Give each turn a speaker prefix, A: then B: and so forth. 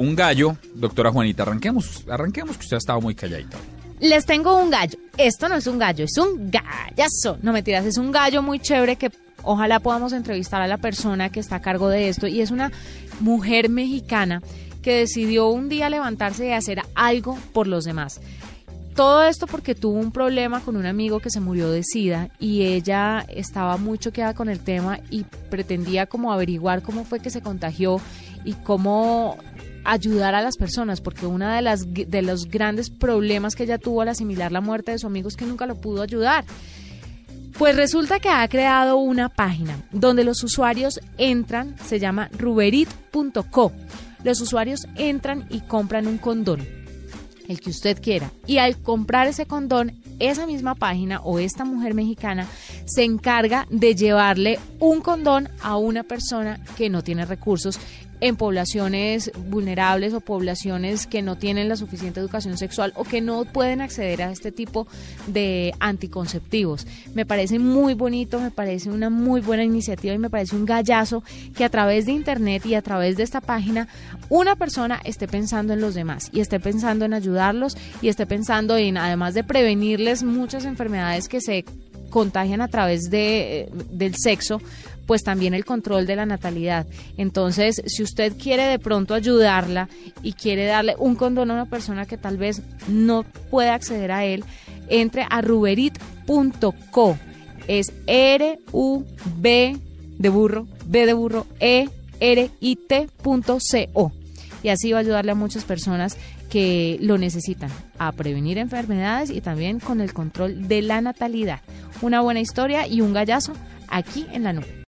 A: un gallo, doctora Juanita, arranquemos, arranquemos que usted ha estado muy calladita.
B: Les tengo un gallo. Esto no es un gallo, es un gallazo. No mentiras, es un gallo muy chévere que ojalá podamos entrevistar a la persona que está a cargo de esto. Y es una mujer mexicana que decidió un día levantarse y hacer algo por los demás. Todo esto porque tuvo un problema con un amigo que se murió de SIDA y ella estaba muy choqueada con el tema y pretendía como averiguar cómo fue que se contagió y cómo ayudar a las personas, porque una de las de los grandes problemas que ella tuvo al asimilar la muerte de su amigo es que nunca lo pudo ayudar. Pues resulta que ha creado una página donde los usuarios entran, se llama ruberit.co. Los usuarios entran y compran un condón, el que usted quiera. Y al comprar ese condón, esa misma página o esta mujer mexicana se encarga de llevarle un condón a una persona que no tiene recursos en poblaciones vulnerables o poblaciones que no tienen la suficiente educación sexual o que no pueden acceder a este tipo de anticonceptivos. Me parece muy bonito, me parece una muy buena iniciativa y me parece un gallazo que a través de internet y a través de esta página una persona esté pensando en los demás y esté pensando en ayudarlos y esté pensando en además de prevenirles muchas enfermedades que se contagian a través de, del sexo, pues también el control de la natalidad. Entonces, si usted quiere de pronto ayudarla y quiere darle un condón a una persona que tal vez no puede acceder a él, entre a ruberit.co. Es R-U-B de burro, B de burro, E-R-I-T.co. Y así va a ayudarle a muchas personas que lo necesitan, a prevenir enfermedades y también con el control de la natalidad. Una buena historia y un gallazo aquí en la nube.